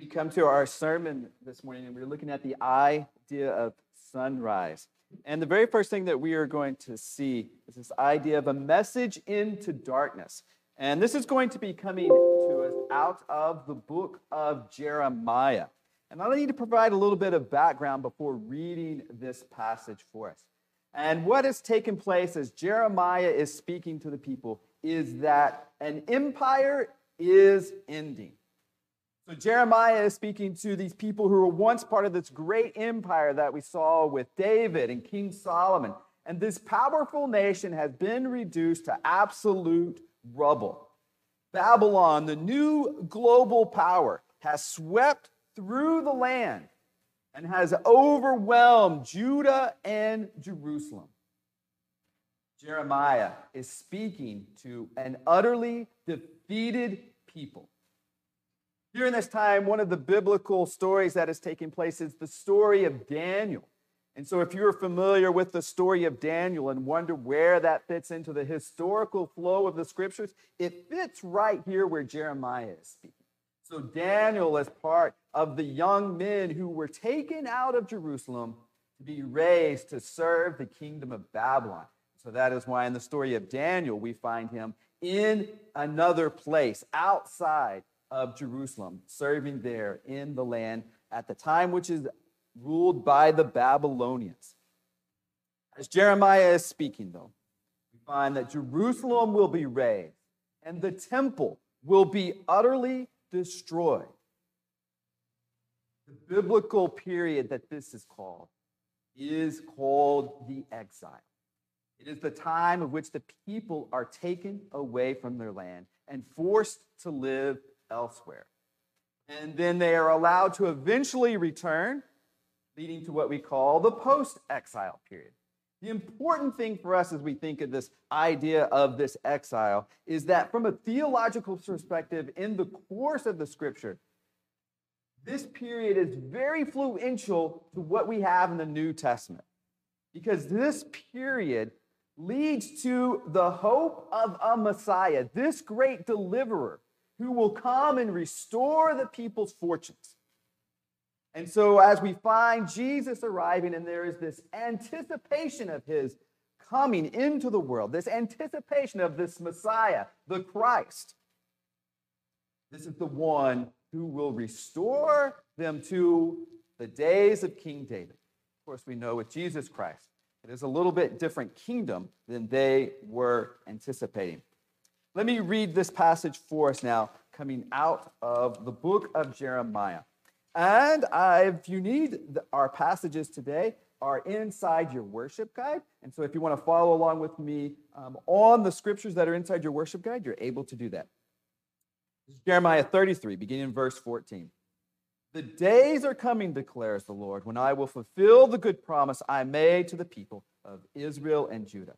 We come to our sermon this morning and we're looking at the idea of sunrise. And the very first thing that we are going to see is this idea of a message into darkness. And this is going to be coming to us out of the book of Jeremiah. And I need to provide a little bit of background before reading this passage for us. And what has taken place as Jeremiah is speaking to the people is that an empire is ending. So Jeremiah is speaking to these people who were once part of this great empire that we saw with David and King Solomon. And this powerful nation has been reduced to absolute rubble. Babylon, the new global power, has swept through the land and has overwhelmed Judah and Jerusalem. Jeremiah is speaking to an utterly defeated people. During this time, one of the biblical stories that is taking place is the story of Daniel. And so, if you're familiar with the story of Daniel and wonder where that fits into the historical flow of the scriptures, it fits right here where Jeremiah is speaking. So, Daniel is part of the young men who were taken out of Jerusalem to be raised to serve the kingdom of Babylon. So, that is why in the story of Daniel, we find him in another place outside of Jerusalem, serving there in the land at the time which is ruled by the Babylonians. As Jeremiah is speaking, though, we find that Jerusalem will be razed and the temple will be utterly destroyed. The biblical period that this is called is called the exile. It is the time of which the people are taken away from their land and forced to live elsewhere. And then they are allowed to eventually return, leading to what we call the post exile period. The important thing for us as we think of this idea of this exile is that from a theological perspective, in the course of the scripture, this period is very influential to what we have in the New Testament. Because this period leads to the hope of a Messiah, this great deliverer who will come and restore the people's fortunes. And so, as we find Jesus arriving, and there is this anticipation of his coming into the world, this anticipation of this Messiah, the Christ, this is the one who will restore them to the days of King David. Of course, we know with Jesus Christ, it is a little bit different kingdom than they were anticipating. Let me read this passage for us now, coming out of the book of Jeremiah. And if you need our passages today, are inside your worship guide. And so if you want to follow along with me um, on the scriptures that are inside your worship guide, you're able to do that. Jeremiah 33, beginning in verse 14. The days are coming, declares the Lord, when I will fulfill the good promise I made to the people of Israel and Judah.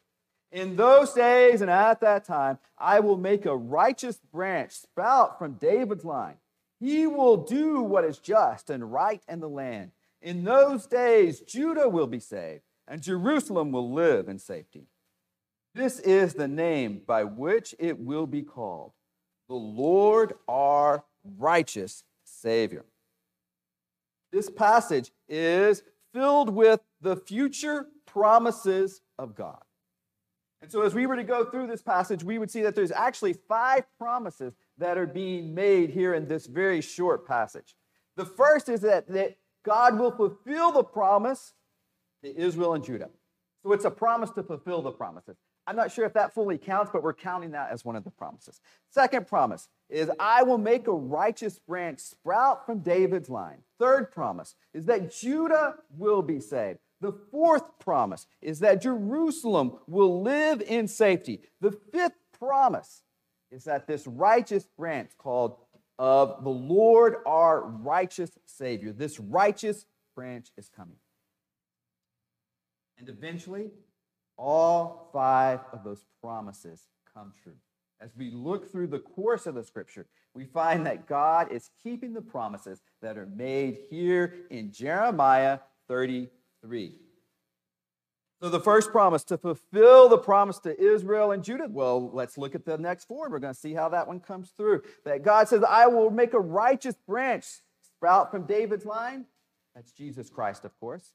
In those days and at that time, I will make a righteous branch sprout from David's line. He will do what is just and right in the land. In those days, Judah will be saved, and Jerusalem will live in safety. This is the name by which it will be called the Lord our righteous Savior. This passage is filled with the future promises of God. And so, as we were to go through this passage, we would see that there's actually five promises that are being made here in this very short passage. The first is that, that God will fulfill the promise to Israel and Judah. So, it's a promise to fulfill the promises. I'm not sure if that fully counts, but we're counting that as one of the promises. Second promise is I will make a righteous branch sprout from David's line. Third promise is that Judah will be saved. The fourth promise is that Jerusalem will live in safety. The fifth promise is that this righteous branch called of the Lord our righteous Savior, this righteous branch is coming. And eventually, all five of those promises come true. As we look through the course of the scripture, we find that God is keeping the promises that are made here in Jeremiah 30 3. So, the first promise to fulfill the promise to Israel and Judah. Well, let's look at the next four. We're going to see how that one comes through. That God says, I will make a righteous branch sprout from David's line. That's Jesus Christ, of course.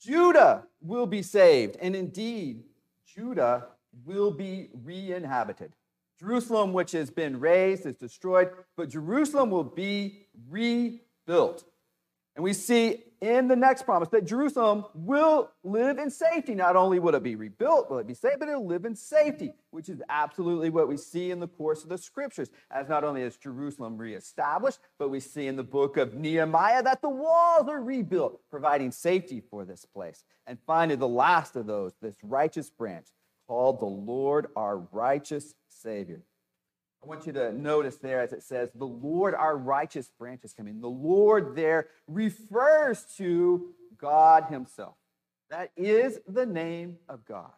Judah will be saved, and indeed, Judah will be re inhabited. Jerusalem, which has been razed, is destroyed, but Jerusalem will be rebuilt. And we see in the next promise that Jerusalem will live in safety. Not only will it be rebuilt, will it be saved, but it'll live in safety, which is absolutely what we see in the course of the scriptures. As not only is Jerusalem reestablished, but we see in the book of Nehemiah that the walls are rebuilt, providing safety for this place. And finally, the last of those, this righteous branch called the Lord our righteous Savior. I want you to notice there as it says, the Lord, our righteous branch is coming. The Lord there refers to God Himself. That is the name of God.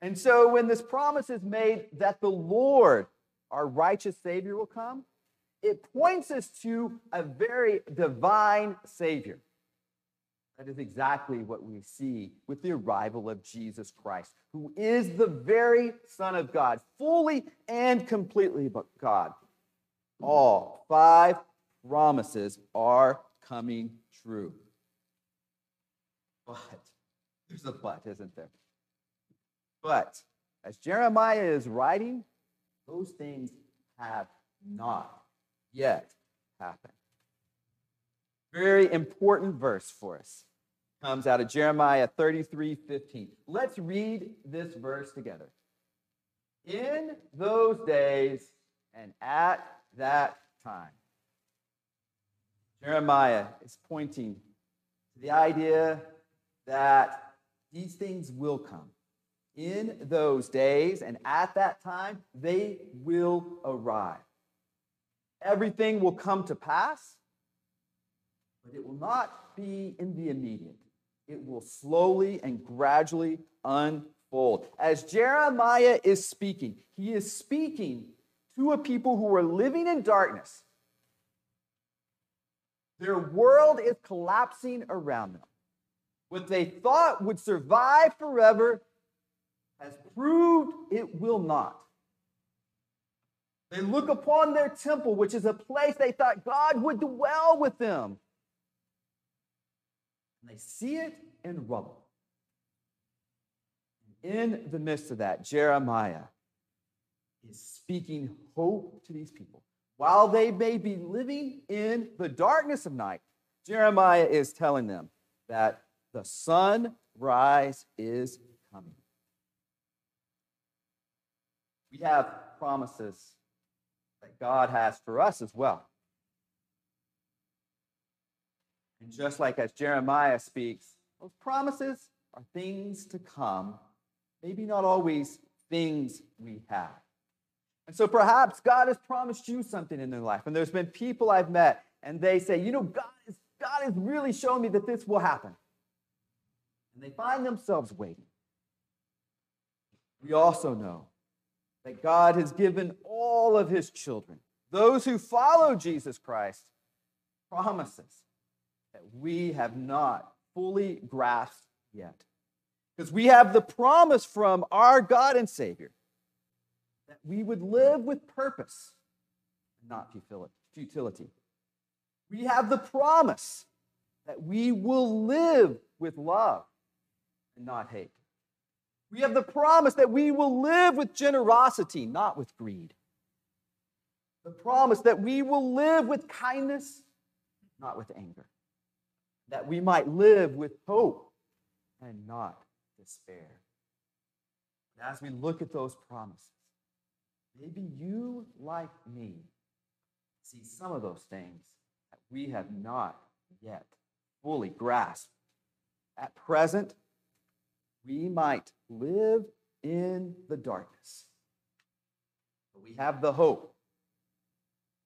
And so when this promise is made that the Lord, our righteous Savior, will come, it points us to a very divine Savior. That is exactly what we see with the arrival of Jesus Christ, who is the very Son of God, fully and completely but God. All five promises are coming true. But there's a but, isn't there? But as Jeremiah is writing, those things have not yet happened. Very important verse for us. Comes out of Jeremiah 33 15. Let's read this verse together. In those days and at that time. Jeremiah is pointing to the idea that these things will come. In those days and at that time, they will arrive. Everything will come to pass but it will not be in the immediate. It will slowly and gradually unfold. As Jeremiah is speaking, he is speaking to a people who are living in darkness. Their world is collapsing around them. What they thought would survive forever has proved it will not. They look upon their temple, which is a place they thought God would dwell with them, and they see it in rubble. In the midst of that, Jeremiah is speaking hope to these people. While they may be living in the darkness of night, Jeremiah is telling them that the sunrise is coming. We have promises that God has for us as well. And just like as Jeremiah speaks, those promises are things to come, maybe not always things we have. And so perhaps God has promised you something in their life. And there's been people I've met, and they say, you know, God is God has really shown me that this will happen. And they find themselves waiting. We also know that God has given all of his children, those who follow Jesus Christ, promises that we have not fully grasped yet. Because we have the promise from our God and Savior that we would live with purpose, not futility. We have the promise that we will live with love and not hate. We have the promise that we will live with generosity, not with greed. The promise that we will live with kindness, not with anger that we might live with hope and not despair. as we look at those promises, maybe you, like me, see some of those things that we have not yet fully grasped. At present, we might live in the darkness. But we have the hope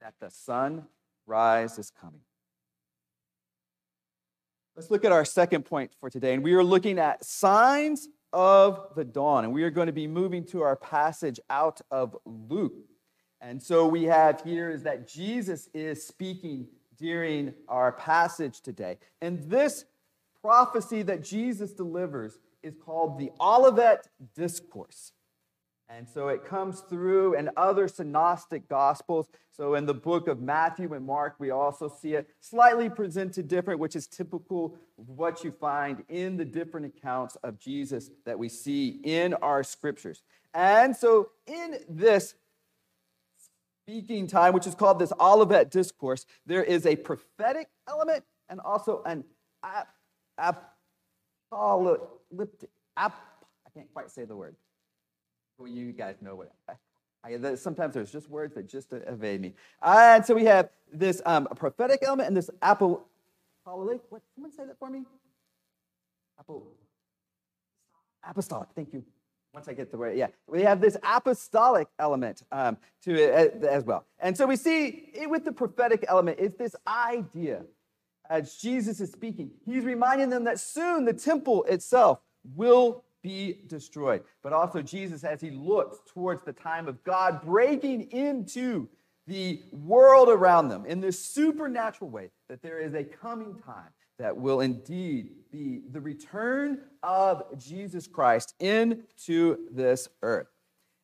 that the sunrise is coming. Let's look at our second point for today. And we are looking at signs of the dawn. And we are going to be moving to our passage out of Luke. And so we have here is that Jesus is speaking during our passage today. And this prophecy that Jesus delivers is called the Olivet Discourse. And so it comes through in other synoptic gospels. So in the book of Matthew and Mark, we also see it slightly presented different, which is typical what you find in the different accounts of Jesus that we see in our scriptures. And so in this speaking time, which is called this Olivet Discourse, there is a prophetic element and also an apocalyptic. Ap, I can't quite say the word well, you guys know what. I, I, sometimes there's just words that just evade me. And so we have this um, prophetic element and this apple. What? Someone say that for me. Apple. Apostolic. Thank you. Once I get the word, yeah, we have this apostolic element um, to it as well. And so we see it with the prophetic element. It's this idea as Jesus is speaking. He's reminding them that soon the temple itself will be destroyed. But also, Jesus, as he looks towards the time of God breaking into the world around them in this supernatural way, that there is a coming time that will indeed be the return of Jesus Christ into this earth.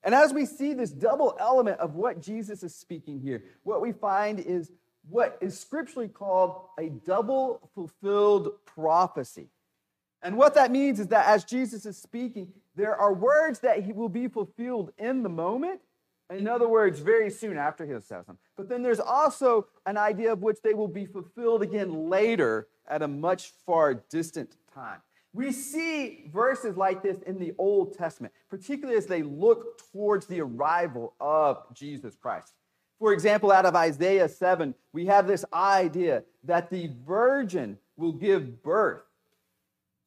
And as we see this double element of what Jesus is speaking here, what we find is what is scripturally called a double fulfilled prophecy. And what that means is that as Jesus is speaking, there are words that he will be fulfilled in the moment. In other words, very soon after he says them. But then there's also an idea of which they will be fulfilled again later at a much far distant time. We see verses like this in the Old Testament, particularly as they look towards the arrival of Jesus Christ. For example, out of Isaiah 7, we have this idea that the virgin will give birth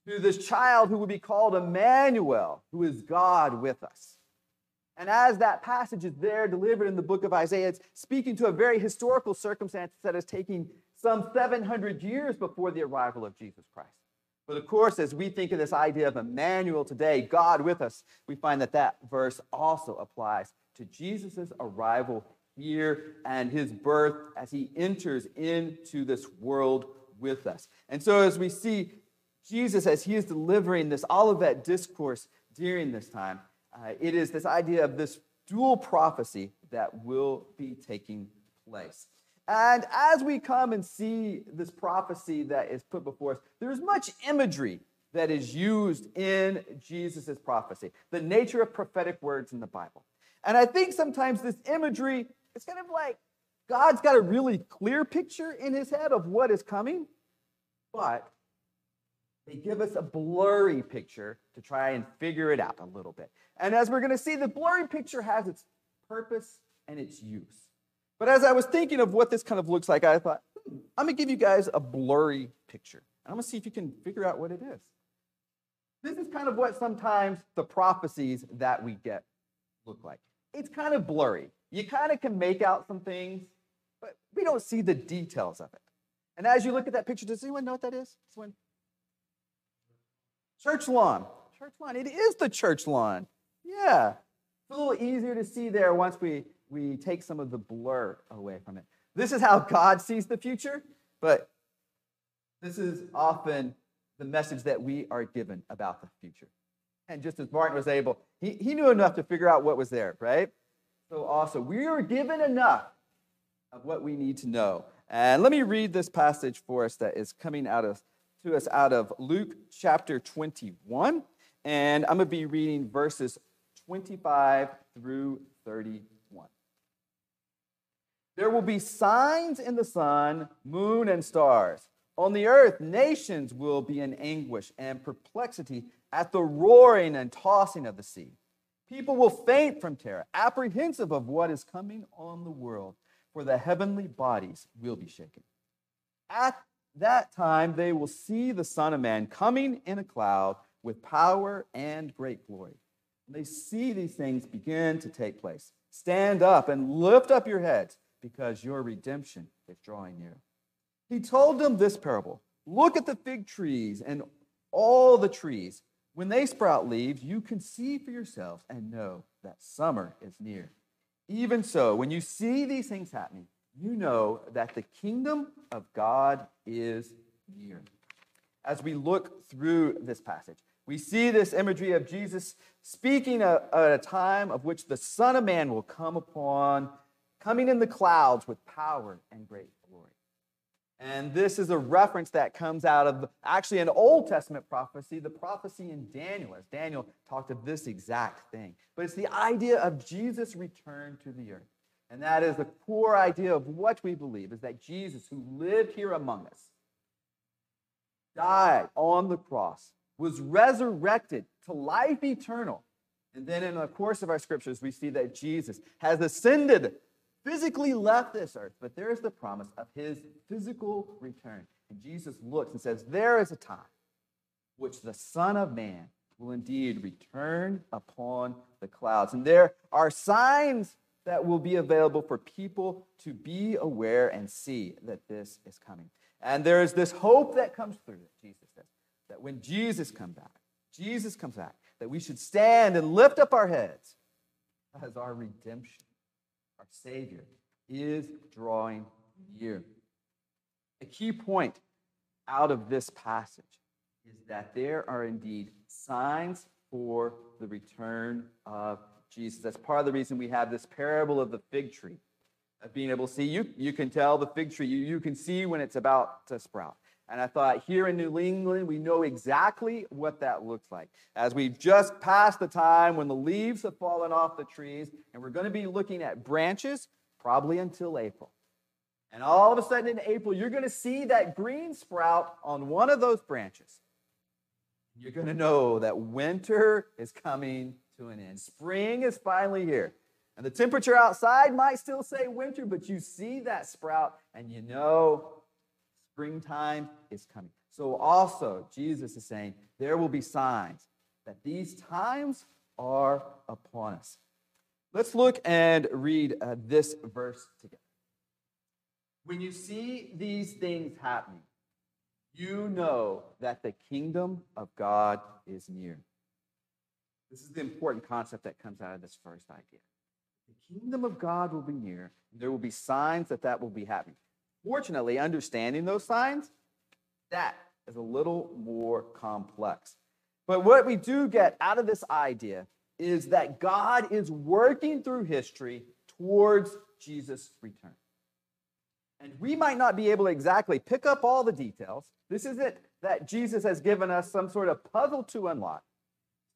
to this child who would be called Emmanuel, who is God with us. And as that passage is there delivered in the book of Isaiah, it's speaking to a very historical circumstance that is taking some 700 years before the arrival of Jesus Christ. But of course, as we think of this idea of Emmanuel today, God with us, we find that that verse also applies to Jesus' arrival here and his birth as he enters into this world with us. And so, as we see Jesus, as he is delivering this Olivet discourse during this time, uh, it is this idea of this dual prophecy that will be taking place. And as we come and see this prophecy that is put before us, there's much imagery that is used in Jesus' prophecy, the nature of prophetic words in the Bible. And I think sometimes this imagery is kind of like God's got a really clear picture in his head of what is coming, but they give us a blurry picture to try and figure it out a little bit. And as we're going to see, the blurry picture has its purpose and its use. But as I was thinking of what this kind of looks like, I thought, hmm, I'm going to give you guys a blurry picture. And I'm going to see if you can figure out what it is. This is kind of what sometimes the prophecies that we get look like. It's kind of blurry. You kind of can make out some things, but we don't see the details of it. And as you look at that picture, does anyone know what that is? Someone Church lawn. Church lawn. It is the church lawn. Yeah. It's a little easier to see there once we, we take some of the blur away from it. This is how God sees the future, but this is often the message that we are given about the future. And just as Martin was able, he, he knew enough to figure out what was there, right? So also, we are given enough of what we need to know. And let me read this passage for us that is coming out of to us out of Luke chapter 21. And I'm going to be reading verses 25 through 31. There will be signs in the sun, moon, and stars. On the earth, nations will be in anguish and perplexity at the roaring and tossing of the sea. People will faint from terror, apprehensive of what is coming on the world, for the heavenly bodies will be shaken. At that time they will see the Son of Man coming in a cloud with power and great glory. They see these things begin to take place. Stand up and lift up your heads because your redemption is drawing near. He told them this parable Look at the fig trees and all the trees. When they sprout leaves, you can see for yourselves and know that summer is near. Even so, when you see these things happening, you know that the kingdom of God is near. As we look through this passage, We see this imagery of Jesus speaking at a time of which the Son of Man will come upon, coming in the clouds with power and great glory. And this is a reference that comes out of actually an Old Testament prophecy, the prophecy in Daniel, as Daniel talked of this exact thing. But it's the idea of Jesus' return to the earth. And that is the core idea of what we believe is that Jesus, who lived here among us, died on the cross, was resurrected to life eternal. And then in the course of our scriptures, we see that Jesus has ascended, physically left this earth, but there is the promise of his physical return. And Jesus looks and says, There is a time which the Son of Man will indeed return upon the clouds. And there are signs that will be available for people to be aware and see that this is coming. And there is this hope that comes through it, Jesus says, that when Jesus comes back, Jesus comes back, that we should stand and lift up our heads as our redemption, our Savior, is drawing near. A key point out of this passage is that there are indeed signs for the return of Jesus. That's part of the reason we have this parable of the fig tree, of being able to see. You, you can tell the fig tree, you, you can see when it's about to sprout. And I thought here in New England, we know exactly what that looks like. As we've just passed the time when the leaves have fallen off the trees, and we're going to be looking at branches probably until April. And all of a sudden in April, you're going to see that green sprout on one of those branches. You're going to know that winter is coming to an end. Spring is finally here. And the temperature outside might still say winter, but you see that sprout and you know springtime is coming. So, also, Jesus is saying there will be signs that these times are upon us. Let's look and read uh, this verse together. When you see these things happening, you know that the kingdom of God is near. This is the important concept that comes out of this first idea. The kingdom of God will be near. There will be signs that that will be happening. Fortunately, understanding those signs, that is a little more complex. But what we do get out of this idea is that God is working through history towards Jesus' return. And we might not be able to exactly pick up all the details. This isn't that Jesus has given us some sort of puzzle to unlock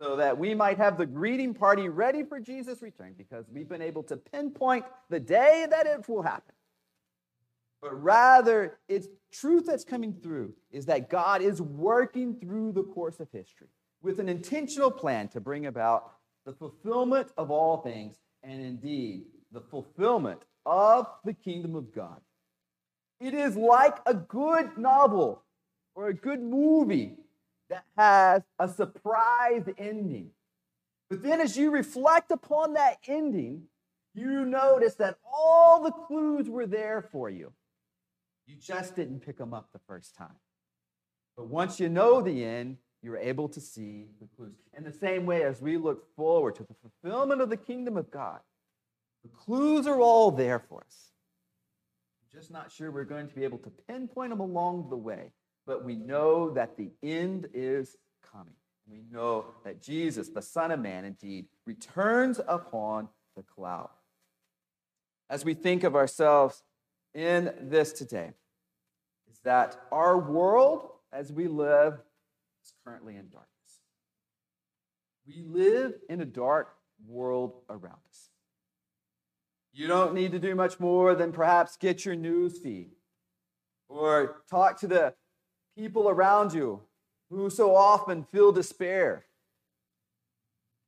so that we might have the greeting party ready for Jesus' return because we've been able to pinpoint the day that it will happen. But rather, it's truth that's coming through is that God is working through the course of history with an intentional plan to bring about the fulfillment of all things and indeed the fulfillment of the kingdom of God. It is like a good novel or a good movie that has a surprise ending. But then, as you reflect upon that ending, you notice that all the clues were there for you. You just didn't pick them up the first time. But once you know the end, you're able to see the clues. In the same way as we look forward to the fulfillment of the kingdom of God, the clues are all there for us. I'm just not sure we're going to be able to pinpoint them along the way but we know that the end is coming. We know that Jesus, the Son of Man, indeed returns upon the cloud. As we think of ourselves in this today, is that our world as we live is currently in darkness. We live in a dark world around us. You don't need to do much more than perhaps get your news feed or talk to the people around you who so often feel despair.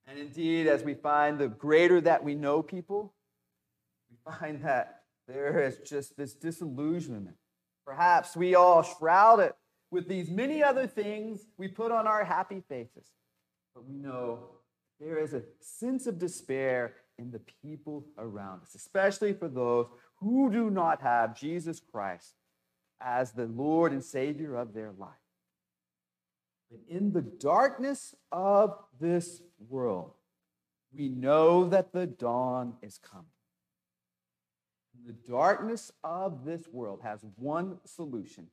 And indeed, as we find the greater that we know people, we find that there is just this disillusionment. Perhaps we all shroud it with these many other things we put on our happy faces. But we know there is a sense of despair in the people around us, especially for those who do not have Jesus Christ as the Lord and Savior of their life. But in the darkness of this world, we know that the dawn is coming. The darkness of this world has one solution.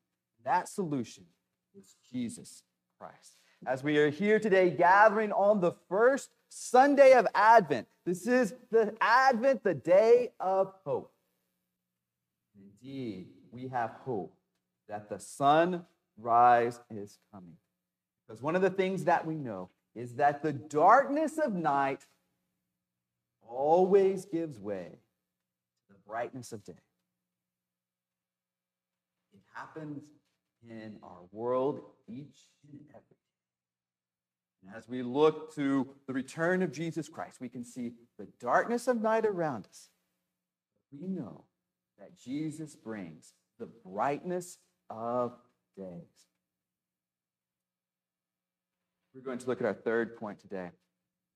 That solution is Jesus Christ. as we are here today gathering on the first Sunday of Advent. This is the Advent, the day of hope. Indeed, we have hope that the sunrise is coming. Because one of the things that we know is that the darkness of night always gives way to the brightness of day. It happens in our world each and every day. And as we look to the return of Jesus Christ, we can see the darkness of night around us. We know that Jesus brings the brightness of days. We're going to look at our third point today,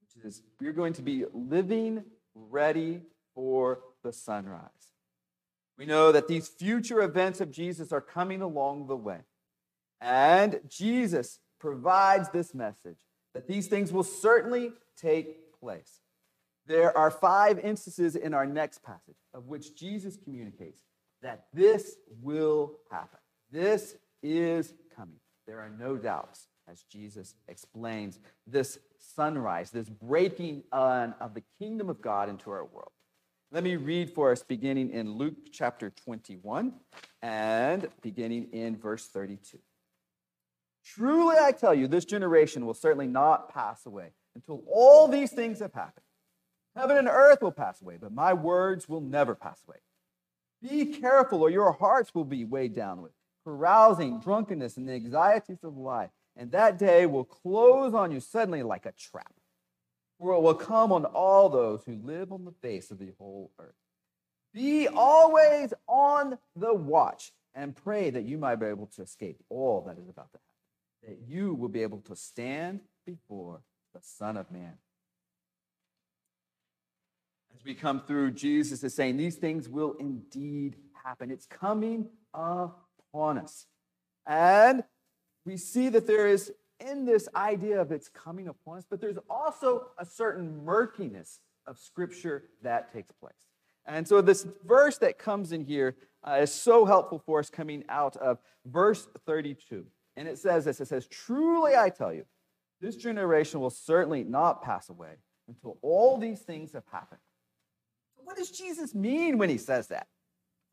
which is we're going to be living ready for the sunrise. We know that these future events of Jesus are coming along the way. And Jesus provides this message that these things will certainly take place. There are five instances in our next passage of which Jesus communicates that this will happen. This is coming. There are no doubts as Jesus explains this sunrise, this breaking on of the kingdom of God into our world. Let me read for us beginning in Luke chapter 21 and beginning in verse 32. Truly I tell you, this generation will certainly not pass away until all these things have happened. Heaven and earth will pass away, but my words will never pass away. Be careful, or your hearts will be weighed down with carousing, drunkenness, and the anxieties of life. And that day will close on you suddenly like a trap, for it will come on all those who live on the face of the whole earth. Be always on the watch and pray that you might be able to escape all that is about to happen, that you will be able to stand before the Son of Man. As we come through, Jesus is saying these things will indeed happen. It's coming upon us. And we see that there is in this idea of it's coming upon us, but there's also a certain murkiness of Scripture that takes place. And so this verse that comes in here uh, is so helpful for us coming out of verse 32. And it says this it says, Truly I tell you, this generation will certainly not pass away until all these things have happened. What does Jesus mean when he says that?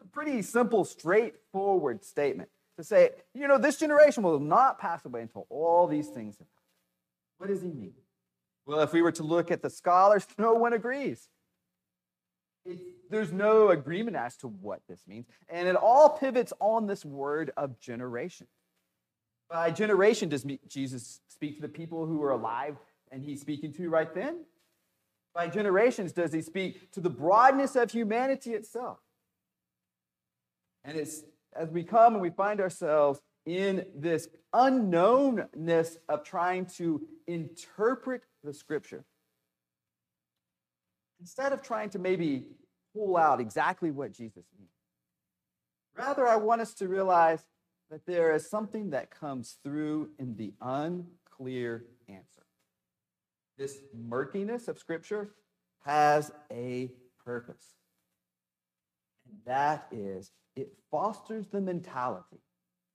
A pretty simple, straightforward statement to say, you know, this generation will not pass away until all these things have happened. What does he mean? Well, if we were to look at the scholars, no one agrees. It, there's no agreement as to what this means. And it all pivots on this word of generation. By generation, does Jesus speak to the people who are alive and he's speaking to right then? By generations, does he speak to the broadness of humanity itself? And it's as we come and we find ourselves in this unknownness of trying to interpret the scripture, instead of trying to maybe pull out exactly what Jesus means, rather, I want us to realize that there is something that comes through in the unclear answer. This murkiness of scripture has a purpose, and that is it fosters the mentality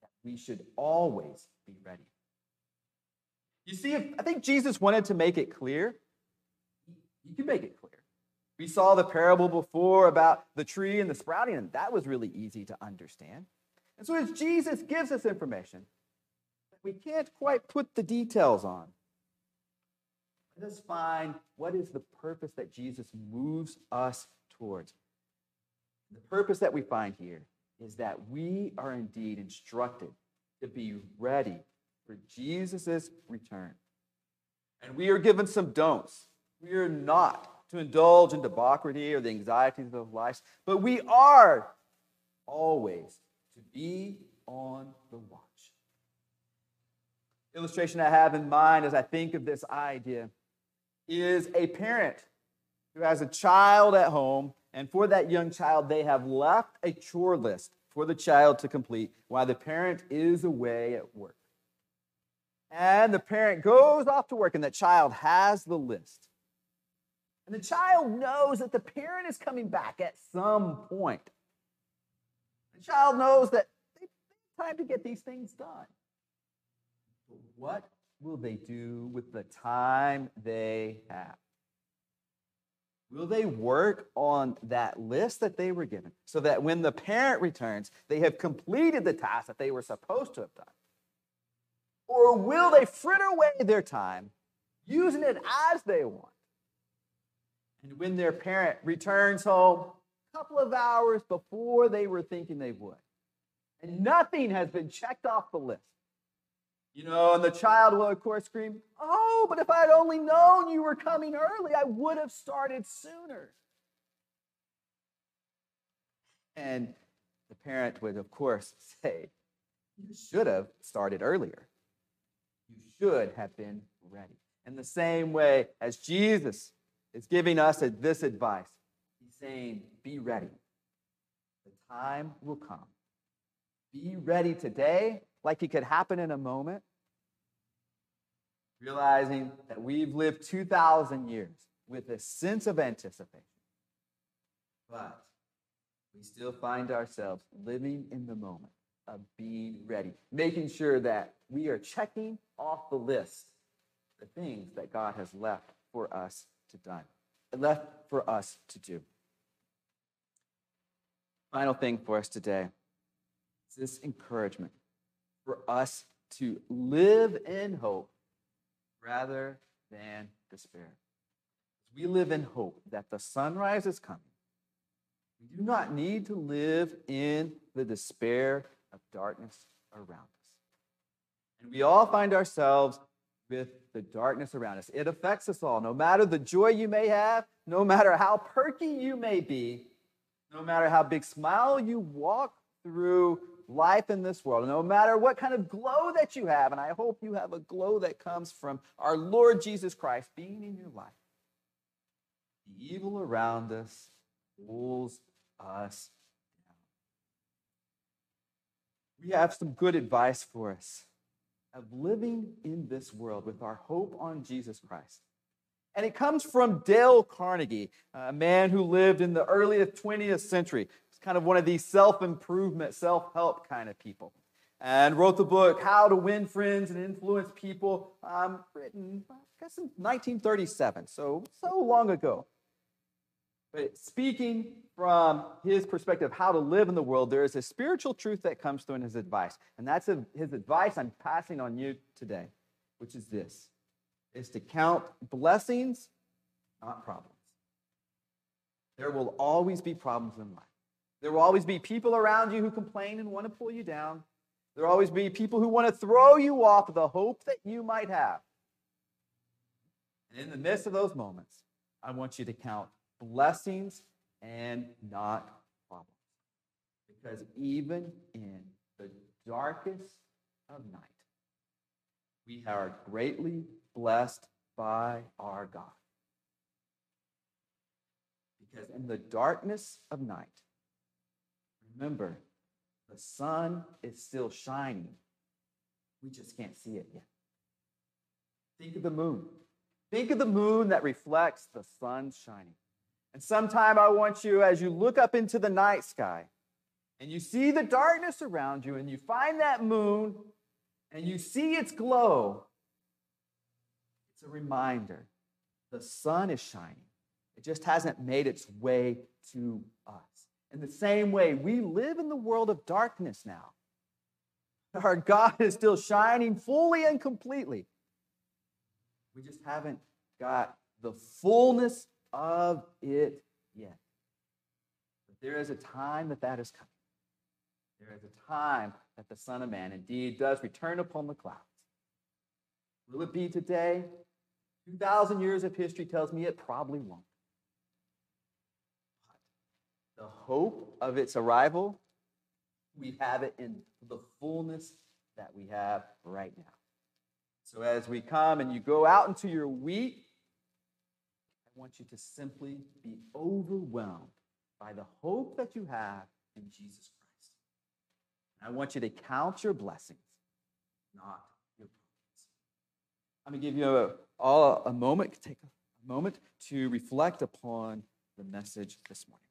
that we should always be ready. You see, if, I think Jesus wanted to make it clear. He can make it clear. We saw the parable before about the tree and the sprouting, and that was really easy to understand. And so, as Jesus gives us information that we can't quite put the details on, let us find what is the purpose that Jesus moves us towards. The purpose that we find here is that we are indeed instructed to be ready for Jesus' return. And we are given some don'ts. We are not to indulge in debauchery or the anxieties of life, but we are always to be on the watch. Illustration I have in mind as I think of this idea is a parent who has a child at home and for that young child, they have left a chore list for the child to complete while the parent is away at work. And the parent goes off to work, and the child has the list. And the child knows that the parent is coming back at some point. The child knows that it's time to get these things done. But what will they do with the time they have? Will they work on that list that they were given so that when the parent returns, they have completed the task that they were supposed to have done? Or will they fritter away their time using it as they want? And when their parent returns home a couple of hours before they were thinking they would, and nothing has been checked off the list, you know, and the child will, of course, scream, Oh, but if I had only known you were coming early, I would have started sooner. And the parent would, of course, say, You should have started earlier. You should have been ready. In the same way as Jesus is giving us this advice, he's saying, Be ready. The time will come. Be ready today like it could happen in a moment, realizing that we've lived 2,000 years with a sense of anticipation. But we still find ourselves living in the moment of being ready, making sure that we are checking off the list the things that God has left for us to done, left for us to do. Final thing for us today is this encouragement for us to live in hope rather than despair. We live in hope that the sunrise is coming. We do not need to live in the despair of darkness around us. And we all find ourselves with the darkness around us. It affects us all, no matter the joy you may have, no matter how perky you may be, no matter how big smile you walk through life in this world, no matter what kind of glow that you have, and I hope you have a glow that comes from our Lord Jesus Christ being in your life, the evil around us pulls us down. We have some good advice for us of living in this world with our hope on Jesus Christ. And it comes from Dale Carnegie, a man who lived in the early 20th century kind of one of these self improvement, self help kind of people. And wrote the book, How to Win Friends and Influence People, um, written, I guess, in 1937, so, so long ago. But speaking from his perspective, how to live in the world, there is a spiritual truth that comes through in his advice. And that's a, his advice I'm passing on you today, which is this is to count blessings, not problems. There will always be problems in life. There will always be people around you who complain and want to pull you down. There will always be people who want to throw you off the hope that you might have. And in the midst of those moments, I want you to count blessings and not problems. Because even in the darkest of night, we are greatly blessed by our God. Because in the darkness of night, Remember, the sun is still shining. We just can't see it yet. Think of the moon. Think of the moon that reflects the sun shining. And sometime I want you, as you look up into the night sky and you see the darkness around you and you find that moon and you see its glow, it's a reminder the sun is shining. It just hasn't made its way to us. In the same way, we live in the world of darkness now. Our God is still shining fully and completely. We just haven't got the fullness of it yet. But there is a time that that is coming. There is a time that the Son of Man indeed does return upon the clouds. Will it be today? 2,000 years of history tells me it probably won't the hope of its arrival, we have it in the fullness that we have right now. So as we come and you go out into your week, I want you to simply be overwhelmed by the hope that you have in Jesus Christ. I want you to count your blessings, not your problems. I'm going to give you a, all a moment, take a moment to reflect upon the message this morning.